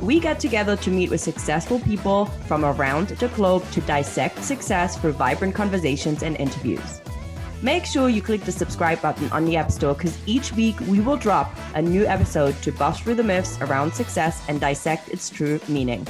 We get together to meet with successful people from around the globe to dissect success through vibrant conversations and interviews. Make sure you click the subscribe button on the App Store because each week we will drop a new episode to bust through the myths around success and dissect its true meaning.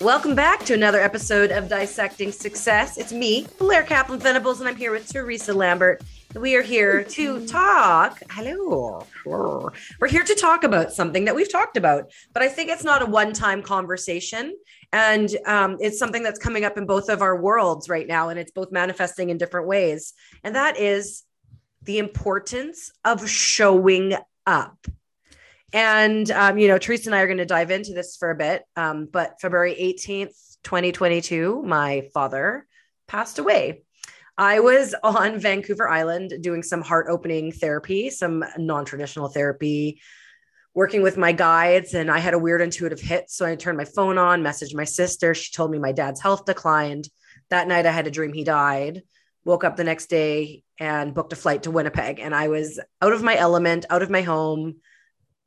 Welcome back to another episode of Dissecting Success. It's me, Blair Kaplan Venables, and I'm here with Teresa Lambert we are here to talk. Hello. We're here to talk about something that we've talked about, but I think it's not a one time conversation. And um, it's something that's coming up in both of our worlds right now, and it's both manifesting in different ways. And that is the importance of showing up. And, um, you know, Teresa and I are going to dive into this for a bit. Um, but February 18th, 2022, my father passed away. I was on Vancouver Island doing some heart opening therapy, some non traditional therapy, working with my guides. And I had a weird intuitive hit. So I turned my phone on, messaged my sister. She told me my dad's health declined. That night I had a dream he died. Woke up the next day and booked a flight to Winnipeg. And I was out of my element, out of my home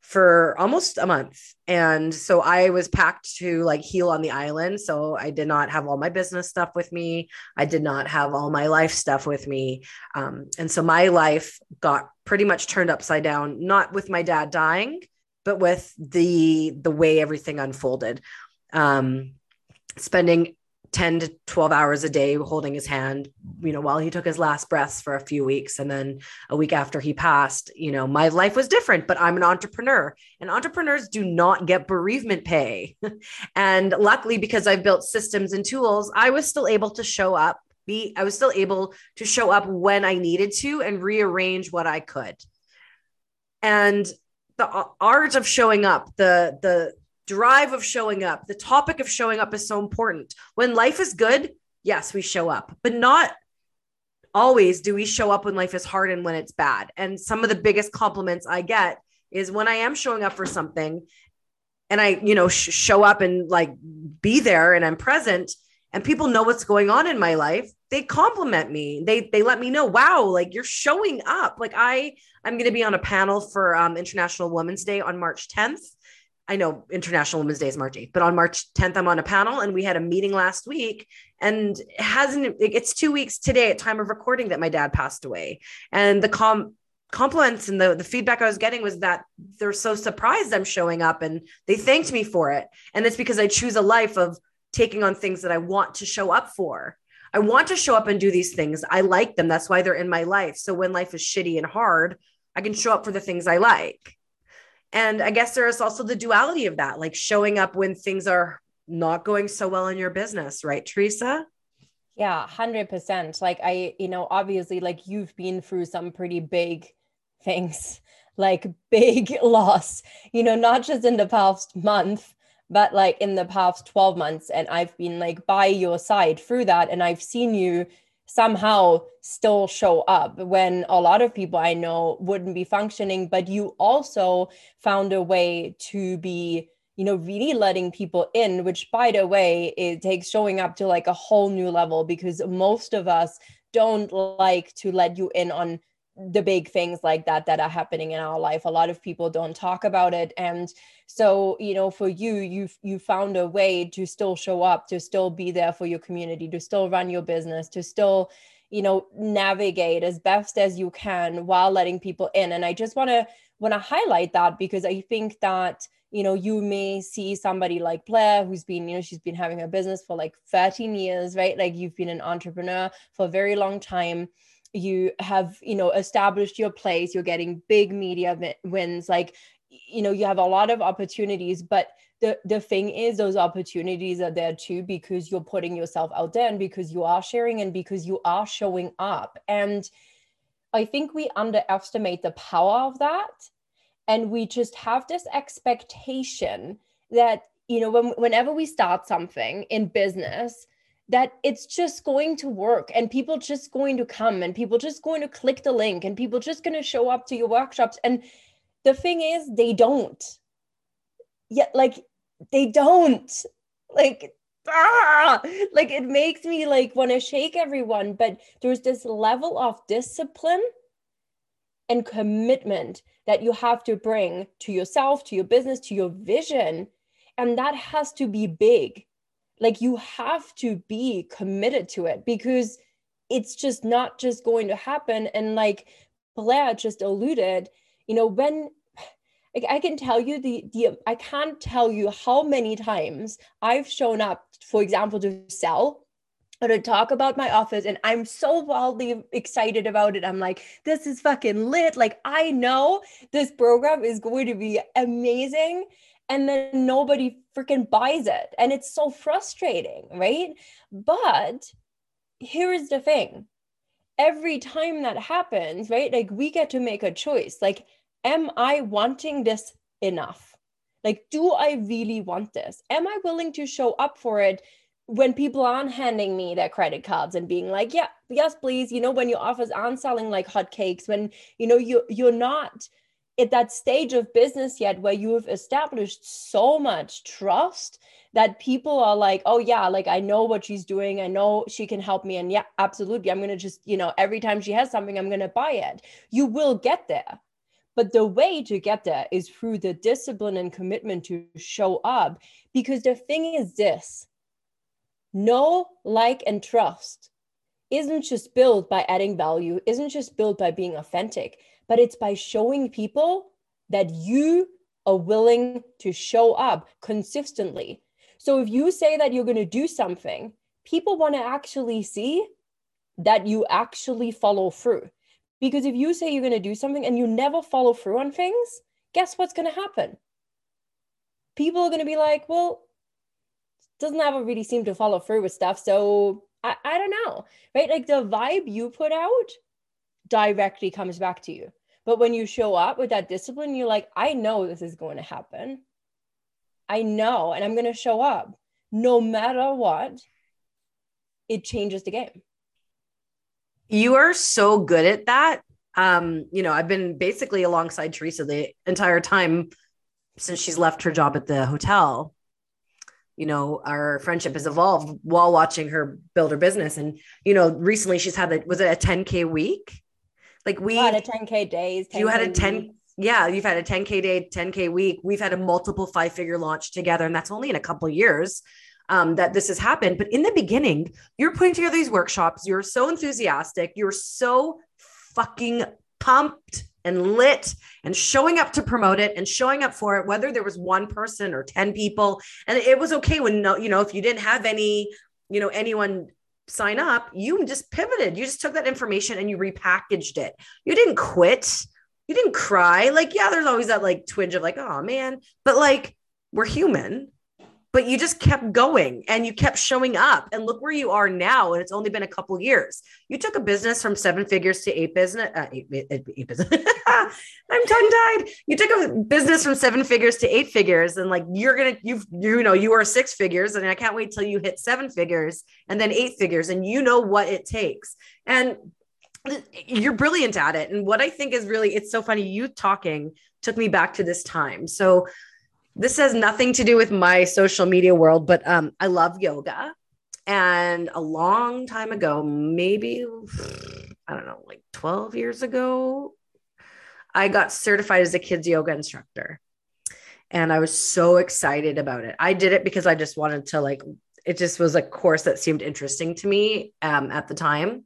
for almost a month. And so I was packed to like heal on the island. So I did not have all my business stuff with me. I did not have all my life stuff with me. Um, and so my life got pretty much turned upside down, not with my dad dying, but with the the way everything unfolded. Um, spending 10 to 12 hours a day holding his hand you know while he took his last breaths for a few weeks. And then a week after he passed you know my life was different but i'm an entrepreneur and entrepreneurs do not get bereavement pay. And luckily because i've built systems and tools i was still able to show up be i was still able to show up when i needed to and rearrange what i could. And the art of showing up the the drive of showing up, the topic of showing up is so important. When life is good, yes, we show up, but not always do we show up when life is hard and when it's bad. And some of the biggest compliments I get is when I am showing up for something and I, you know, sh- show up and like be there and I'm present and people know what's going on in my life they compliment me they they let me know wow like you're showing up like i i'm going to be on a panel for um, international women's day on march 10th I know International Women's Day is March 8th, but on March 10th, I'm on a panel and we had a meeting last week and it hasn't, it's two weeks today at time of recording that my dad passed away. And the com compliments and the, the feedback I was getting was that they're so surprised I'm showing up and they thanked me for it. And it's because I choose a life of taking on things that I want to show up for. I want to show up and do these things. I like them. That's why they're in my life. So when life is shitty and hard, I can show up for the things I like. And I guess there is also the duality of that, like showing up when things are not going so well in your business, right, Teresa? Yeah, 100%. Like, I, you know, obviously, like you've been through some pretty big things, like big loss, you know, not just in the past month, but like in the past 12 months. And I've been like by your side through that. And I've seen you somehow still show up when a lot of people I know wouldn't be functioning. But you also found a way to be, you know, really letting people in, which by the way, it takes showing up to like a whole new level because most of us don't like to let you in on the big things like that that are happening in our life. A lot of people don't talk about it. And so you know for you you you found a way to still show up to still be there for your community to still run your business to still you know navigate as best as you can while letting people in. And i just want to want to highlight that because i think that you know you may see somebody like blair who's been you know she's been having a business for like 13 years right? Like you've been an entrepreneur for a very long time you have you know established your place you're getting big media wins like you know you have a lot of opportunities but the the thing is those opportunities are there too because you're putting yourself out there and because you are sharing and because you are showing up. And i think we underestimate the power of that. And we just have this expectation that you know when, whenever we start something in business that it's just going to work and people just going to come and people just going to click the link and people just going to show up to your workshops. And the thing is they don't. Yeah like they don't. Like ah! like it makes me like want to shake everyone but there's this level of discipline and commitment that you have to bring to yourself to your business to your vision and that has to be big like you have to be committed to it because it's just not just going to happen and like blair just alluded you know when I can tell you the the I can't tell you how many times I've shown up, for example, to sell or to talk about my office, and I'm so wildly excited about it. I'm like, this is fucking lit. Like I know this program is going to be amazing. And then nobody freaking buys it. And it's so frustrating, right? But here's the thing every time that happens, right? Like we get to make a choice. Like, am I wanting this enough? Like, do I really want this? Am I willing to show up for it when people aren't handing me their credit cards and being like, yeah, yes, please, you know, when your offers aren't selling like hotcakes, when you know you you're not at that stage of business yet where you have established so much trust that people are like, oh yeah, like I know what she's doing. I know she can help me. And yeah, absolutely. I'm gonna just, you know, every time she has something, I'm gonna buy it. You will get there. But the way to get there is through the discipline and commitment to show up. Because the thing is this know, like, and trust isn't just built by adding value, isn't just built by being authentic, but it's by showing people that you are willing to show up consistently. So if you say that you're going to do something, people want to actually see that you actually follow through. Because if you say you're going to do something and you never follow through on things, guess what's going to happen? People are going to be like, well, doesn't ever really seem to follow through with stuff. So I, I don't know, right? Like the vibe you put out directly comes back to you. But when you show up with that discipline, you're like, I know this is going to happen. I know, and I'm going to show up no matter what. It changes the game. You are so good at that. Um, you know, I've been basically alongside Teresa the entire time since she's left her job at the hotel. You know, our friendship has evolved while watching her build her business. And, you know, recently she's had that was it a 10K week? Like we had a 10K days. 10K you had a 10 weeks. yeah, you've had a 10K day, 10K week. We've had a multiple five figure launch together. And that's only in a couple years um, that this has happened. But in the beginning, you're putting together these workshops. You're so enthusiastic. You're so fucking pumped and lit and showing up to promote it and showing up for it, whether there was one person or 10 people. And it was okay when, no, you know, if you didn't have any, you know, anyone sign up, you just pivoted. You just took that information and you repackaged it. You didn't quit. You didn't cry. Like, yeah, there's always that like twinge of like, oh man, but like, we're human but you just kept going and you kept showing up. And look where you are now and it's only been a couple years. You took a business from seven figures to eight business uh, eight, eight, eight business. I'm tongue tied. You took a business from seven figures to eight figures and like you're gonna you've you know you are six figures and i can't wait till you hit seven figures and then eight figures and you know what it takes. And you're brilliant at it. And what i think is really it's so funny you talking took me back to this time. So this has nothing to do with my social media world, but um, I love yoga. And a long time ago, maybe, I don't know, like 12 years ago, I got certified as a kids yoga instructor. And I was so excited about it. I did it because I just wanted to, like, it just was a course that seemed interesting to me um, at the time.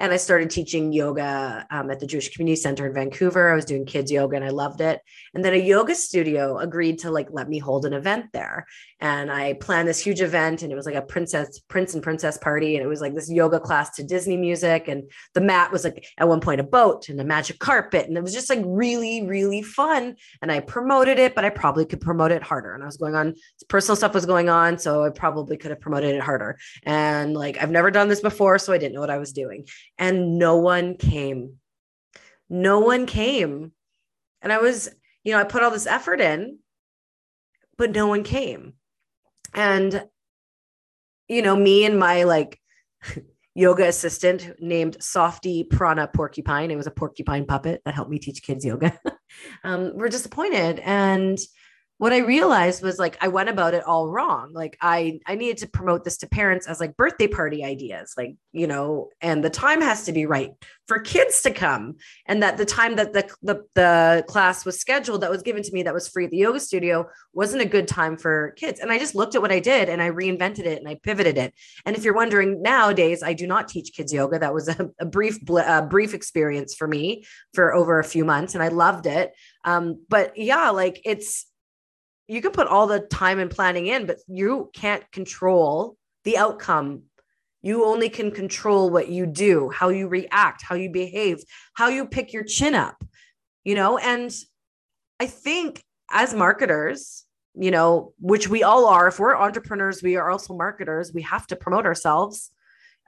And I started teaching yoga um, at the Jewish Community Center in Vancouver. I was doing kids yoga and I loved it. And then a yoga studio agreed to like let me hold an event there. And I planned this huge event and it was like a princess, prince and princess party. And it was like this yoga class to Disney music. And the mat was like at one point a boat and a magic carpet. And it was just like really, really fun. And I promoted it, but I probably could promote it harder. And I was going on, personal stuff was going on. So I probably could have promoted it harder. And like, I've never done this before. So I didn't know what I was doing. And no one came. No one came. And I was, you know, I put all this effort in, but no one came. And, you know, me and my like yoga assistant named Softy Prana Porcupine, it was a porcupine puppet that helped me teach kids yoga, um, were disappointed. And, what I realized was like I went about it all wrong. Like I I needed to promote this to parents as like birthday party ideas, like you know, and the time has to be right for kids to come, and that the time that the the, the class was scheduled that was given to me that was free at the yoga studio wasn't a good time for kids. And I just looked at what I did and I reinvented it and I pivoted it. And if you're wondering, nowadays I do not teach kids yoga. That was a, a brief a brief experience for me for over a few months, and I loved it. Um, but yeah, like it's you can put all the time and planning in, but you can't control the outcome. You only can control what you do, how you react, how you behave, how you pick your chin up, you know? And I think as marketers, you know, which we all are, if we're entrepreneurs, we are also marketers, we have to promote ourselves.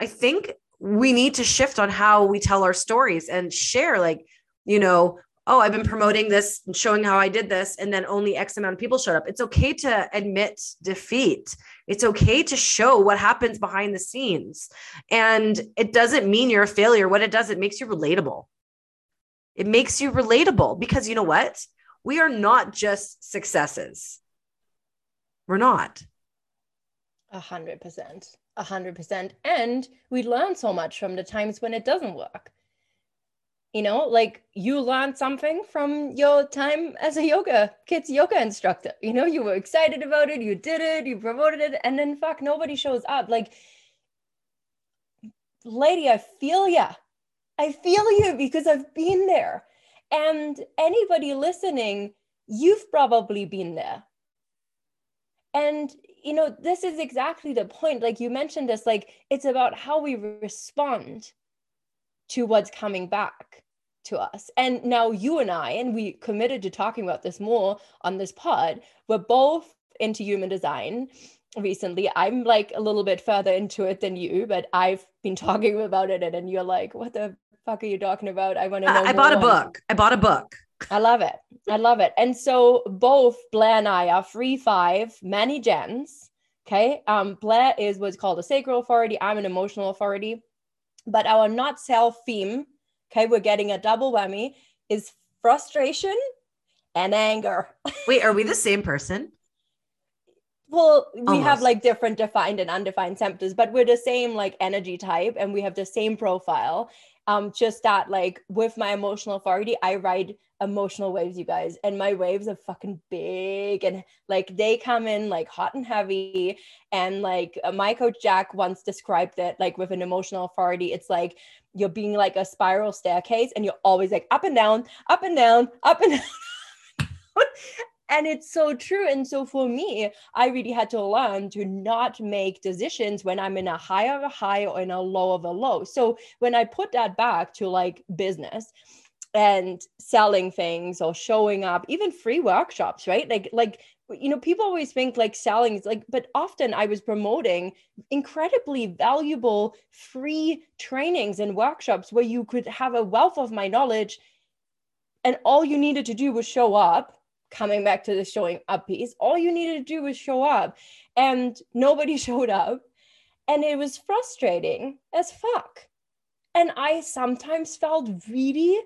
I think we need to shift on how we tell our stories and share, like, you know, oh, I've been promoting this and showing how I did this, and then only X amount of people showed up. It's okay to admit defeat. It's okay to show what happens behind the scenes. And it doesn't mean you're a failure. What it does, it makes you relatable. It makes you relatable because you know what? We are not just successes. We're not. A hundred percent. A hundred percent. And we learn so much from the times when it doesn't work you know like you learned something from your time as a yoga kids yoga instructor. You know you were excited about it you did it you promoted it and then fuck nobody shows up. Like lady i feel ya. I feel you because i've been there. And anybody listening you've probably been there. And you know this is exactly the point. Like you mentioned this like it's about how we respond to what's coming back to us. And now you and I, and we committed to talking about this more on this pod, we're both into human design recently. I'm like a little bit further into it than you, but I've been talking about it and and you're like, what the fuck are you talking about? I want to know. I bought a book. I bought a book. I love it. I love it. And so both Blair and I are free five, many gens. Okay. Um, Blair is what's called a sacral authority. I'm an emotional authority. But our not self theme okay, we're getting a double whammy, is frustration and anger. Wait, are we the same person? well, we Almost. have like different defined and undefined symptoms, but we're the same like energy type and we have the same profile. Um, just that like with my emotional authority, I ride emotional waves, you guys, and my waves are fucking big and like they come in like hot and heavy. And like uh, my coach Jack once described it like with an emotional authority, it's like you're being like a spiral staircase and you're always like up and down, up and down, up and down. And it's so true. And so for me, I really had to learn to not make decisions when I'm in a high of a high or in a low of a low. So when I put that back to like business, and selling things or showing up even free workshops right like like you know people always think like selling is like but often i was promoting incredibly valuable free trainings and workshops where you could have a wealth of my knowledge and all you needed to do was show up coming back to the showing up piece all you needed to do was show up and nobody showed up and it was frustrating as fuck and i sometimes felt really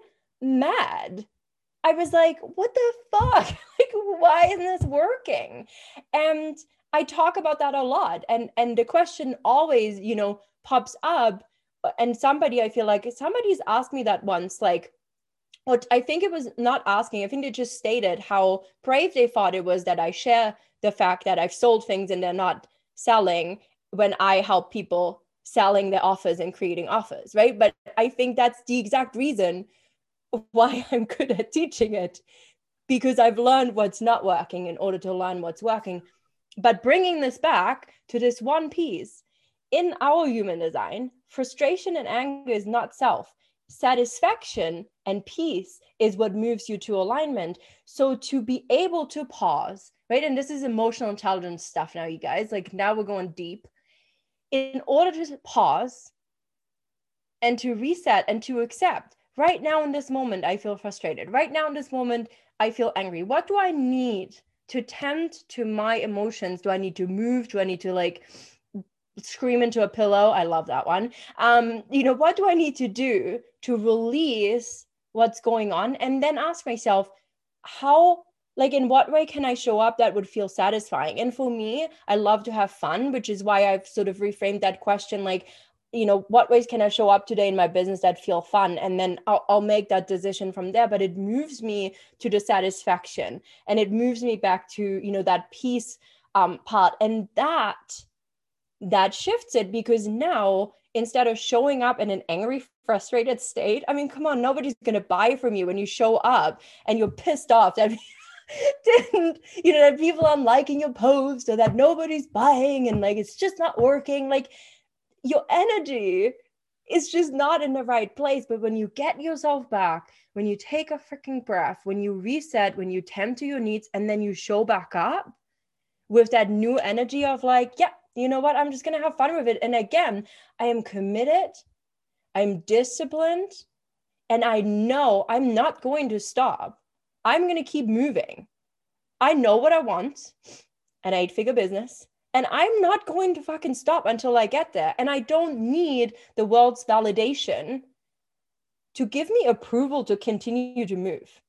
mad I was like, what the fuck? like, why isn't this working? And I talk about that a lot. And and the question always, you know, pops up. And somebody, I feel like somebody's asked me that once, like, what I think it was not asking, I think they just stated how brave they thought it was that I share the fact that I've sold things and they're not selling when I help people selling their offers and creating offers, right? But I think that's the exact reason why I'm good at teaching it because I've learned what's not working in order to learn what's working. But bringing this back to this one piece in our human design, frustration and anger is not self. Satisfaction and peace is what moves you to alignment. So to be able to pause, right? And this is emotional intelligence stuff now, you guys. Like now we're going deep. In order to pause and to reset and to accept, right now in this moment, I feel frustrated. Right now in this moment, I feel angry. What do I need to tend to my emotions? Do I need to move? Do I need to like scream into a pillow? I love that one. Um, you know, what do I need to do to release what's going on? And then ask myself, how like in what way can i show up that would feel satisfying and for me i love to have fun which is why i've sort of reframed that question like you know what ways can i show up today in my business that feel fun and then I'll, I'll, make that decision from there but it moves me to the satisfaction and it moves me back to you know that peace um, part and that that shifts it because now instead of showing up in an angry frustrated state i mean come on nobody's going to buy from you when you show up and you're pissed off that didn't you know that people aren't liking your post or that nobody's buying and like it's just not working like your energy is just not in the right place. But when you get yourself back, when you take a freaking breath, when you reset, when you tend to your needs, and then you show back up with that new energy of like, yeah, you know what? I'm just going to have fun with it. And again, I am committed, I'm disciplined, and I know I'm not going to stop. I'm going to keep moving. I know what I want, an eight figure business. And I'm not going to fucking stop until I get there. And I don't need the world's validation to give me approval to continue to move.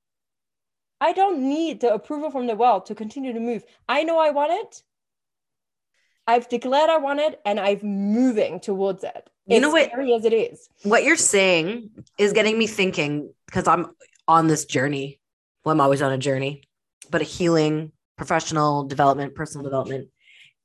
I don't need the approval from the world to continue to move. I know I want it. I've declared I want it and I'm moving towards it. You know what? Scary as it is. What you're saying is getting me thinking because I'm on this journey. Well, I'm always on a journey, but a healing, professional development, personal development.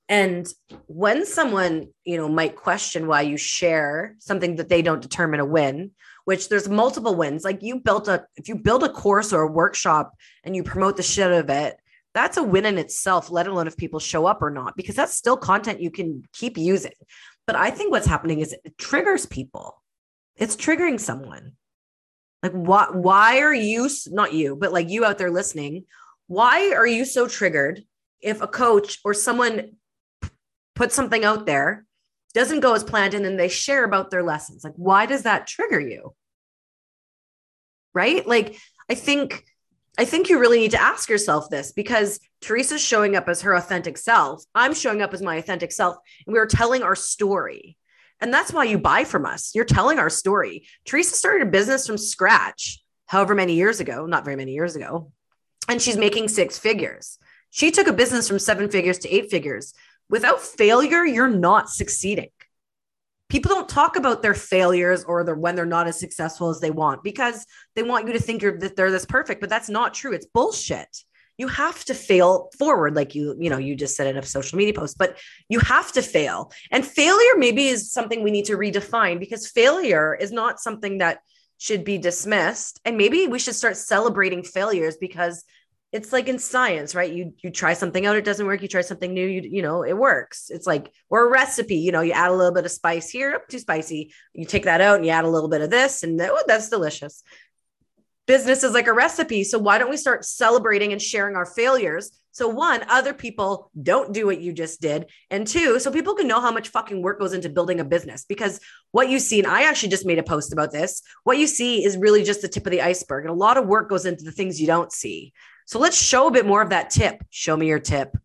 And when someone, you know, might question why you share something that they don't determine a win, which there's multiple wins. Like you built a, if you build a course or a workshop and you promote the shit of it, that's a win in itself, let alone if people show up or not, because that's still content you can keep using. But I think what's happening is it triggers people. It's triggering someone. Like, what, why are you, not you, but like you out there listening, why are you so triggered if a coach or someone put something out there, doesn't go as planned, and then they share about their lessons. Like, why does that trigger you? Right? Like, I think. I think you really need to ask yourself this because Teresa's showing up as her authentic self. I'm showing up as my authentic self, and we are telling our story. And that's why you buy from us. You're telling our story. Teresa started a business from scratch, however many years ago, not very many years ago, and she's making six figures. She took a business from seven figures to eight figures without failure, you're not succeeding. People don't talk about their failures or their, when they're not as successful as they want because they want you to think you're that they're this perfect, but that's not true. It's bullshit. You have to fail forward, like you, you know, you just said in a social media post, but you have to fail. And failure maybe is something we need to redefine because failure is not something that should be dismissed. And maybe we should start celebrating failures because it's like in science right? You you try something out it doesn't work. You try something new you you know it works. It's like or a recipe you know you add a little bit of spice here too spicy. You take that out and you add a little bit of this and oh, that's delicious. Business is like a recipe. So why don't we start celebrating and sharing our failures? So one other people don't do what you just did. And two so people can know how much fucking work goes into building a business because what you see and i actually just made a post about this what you see is really just the tip of the iceberg and a lot of work goes into the things you don't see so let's show a bit more of that tip. Show me your tip.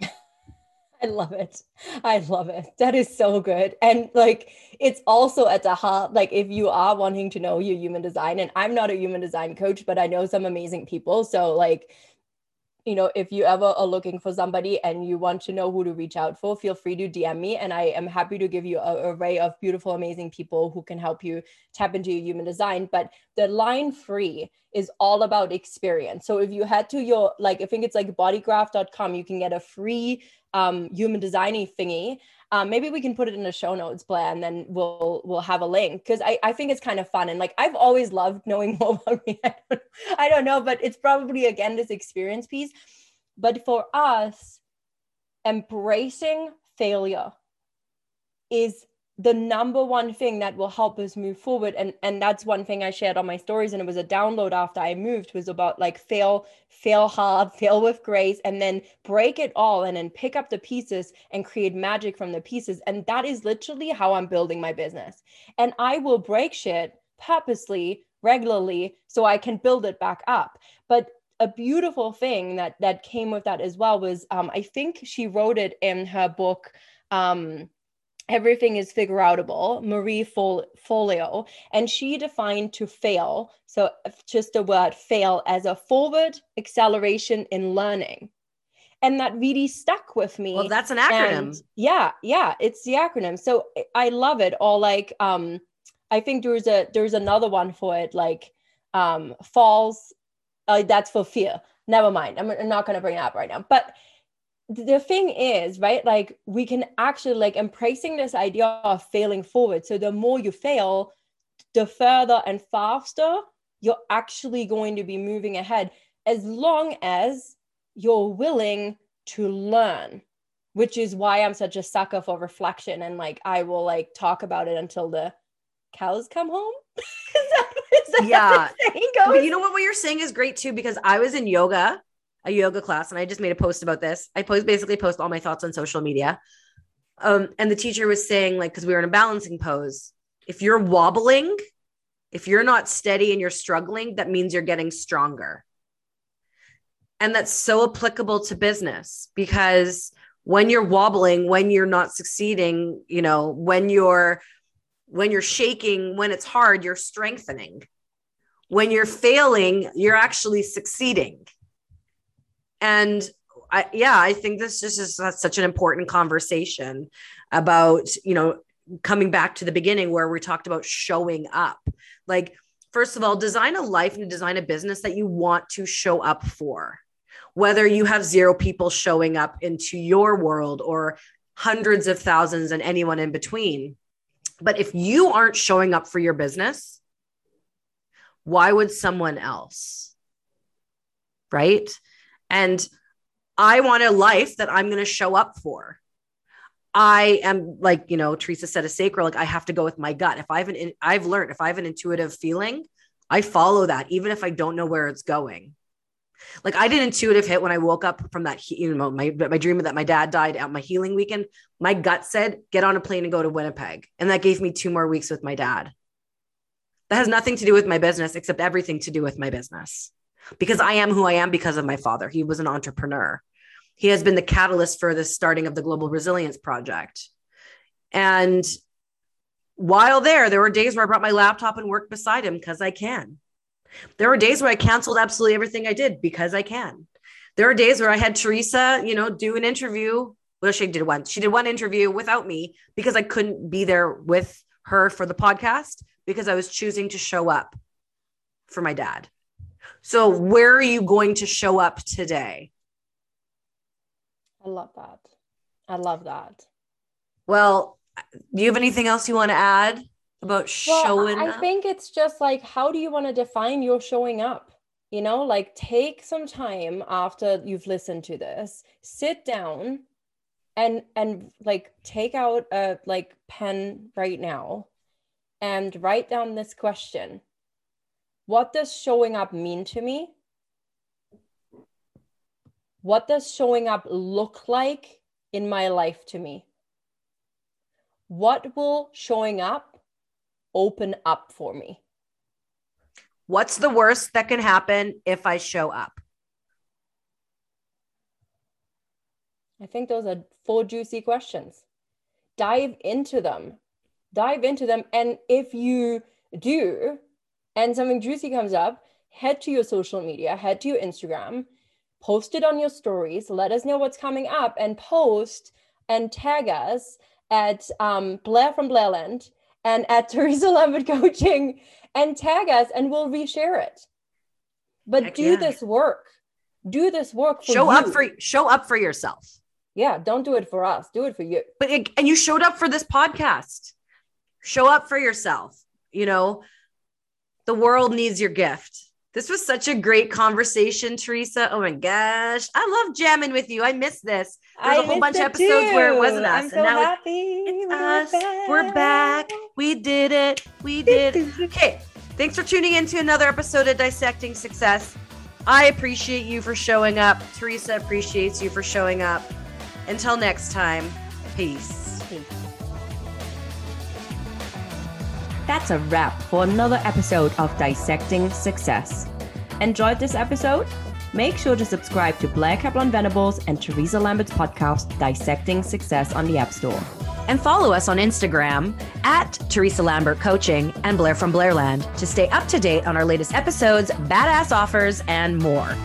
I love it. I love it. That is so good. And like it's also at the heart, like if you are wanting to know your human design, and I'm not a human design coach, but I know some amazing people. So like you know, if you ever are looking for somebody and you want to know who to reach out for, feel free to DM me. And I am happy to give you an array of beautiful, amazing people who can help you tap into your human design. But the line free is all about experience. So if you head to your, like, I think it's like bodygraph.com, you can get a free um, human designing thingy um, maybe we can put it in the show notes, Blair, and then we'll we'll have a link because I, I think it's kind of fun and like I've always loved knowing more about me. I don't, I don't know, but it's probably again this experience piece. But for us, embracing failure is the number one thing that will help us move forward and and that's one thing i shared on my stories and it was a download after i moved was about like fail fail hard fail with grace and then break it all and then pick up the pieces and create magic from the pieces and that is literally how i'm building my business. And i will break shit purposely regularly so i can build it back up. But a beautiful thing that that came with that as well was um, i think she wrote it in her book um, everything is figure outable marie forleo and she defined to fail so just the word fail as a forward acceleration in learning. And that really stuck with me well that's an acronym. and yeah yeah it's the acronym. So i love it. Or like um i think there's a there's another one for it like um falls uh, that's for fear. Never mind. I'm, I'm not going to bring it up right now. But the thing is right like we can actually like embracing this idea of failing forward so the more you fail the further and faster you're actually going to be moving ahead as long as you're willing to learn which is why i'm such a sucker for reflection and like i will like talk about it until the cows come home. Is that, is that yeah. you know what what you're saying is great too because i was in yoga a yoga class and I just made a post about this. I post basically post all my thoughts on social media. Um, and the teacher was saying, like, because we were in a balancing pose, if you're wobbling, if you're not steady and you're struggling, that means you're getting stronger. And that's so applicable to business because when you're wobbling, when you're not succeeding, you know, when you're when you're shaking, when it's hard, you're strengthening. When you're failing, you're actually succeeding and I, yeah, I think this just is such an important conversation about, you know, coming back to the beginning where we talked about showing up. Like, first of all, design a life and design a business that you want to show up for. Whether you have zero people showing up into your world or hundreds of thousands and anyone in between. But if you aren't showing up for your business, why would someone else? Right. And I want a life that I'm going to show up for. I am like, you know, Teresa said a sacral, like I have to go with my gut. If I have an, I've learned if I have an intuitive feeling, I follow that, even if I don't know where it's going. Like I did an intuitive hit when I woke up from that, you know, my, my dream that my dad died at my healing weekend. My gut said, get on a plane and go to Winnipeg. And that gave me two more weeks with my dad. That has nothing to do with my business, except everything to do with my business because I am who I am because of my father. He was an entrepreneur. He has been the catalyst for the starting of the Global Resilience Project. And while there, there were days where I brought my laptop and worked beside him because I can. There were days where I canceled absolutely everything I did because I can. There are days where I had Teresa, you know, do an interview. Well, she did one. She did one interview without me because I couldn't be there with her for the podcast because I was choosing to show up for my dad. So, where are you going to show up today? I love that. I love that. Well, do you have anything else you want to add about well, showing I up? think it's just like, how do you want to define your showing up? You know, like take some time after you've listened to this, sit down and and like take out a like pen right now and write down this question what does showing up mean to me? What does showing up look like in my life to me? What will showing up open up for me? What's the worst that can happen if I show up? I think those are four juicy questions. Dive into them. Dive into them. And if you do, and something juicy comes up, head to your social media, head to your Instagram, post it on your stories, let us know what's coming up, and post and tag us at um, Blair from Blairland and at Teresa Lambert Coaching and tag us and we'll reshare it. But Heck do yeah. this work. Do this work. show you. up for show up for yourself. Yeah, don't do it for us. Do it for you. But it, and you showed up for this podcast. Show up for yourself. You know, the world needs your gift. This was such a great conversation, Teresa. Oh my gosh. I love jamming with you. I miss this. There's a whole bunch of episodes where it wasn't us. I'm and now happy. it's we're us. We're back. We did it. We did. it. Okay. Thanks for tuning in to another episode of Dissecting Success. I appreciate you for showing up. Teresa appreciates you for showing up. Until next time, peace. That's a wrap for another episode of Dissecting Success. Enjoyed this episode? Make sure to subscribe to Blair Kaplan Venables and Teresa Lambert's podcast, Dissecting Success, on the App Store. And follow us on Instagram at Teresa Lambert Coaching and Blair from Blairland to stay up to date on our latest episodes, badass offers, and more.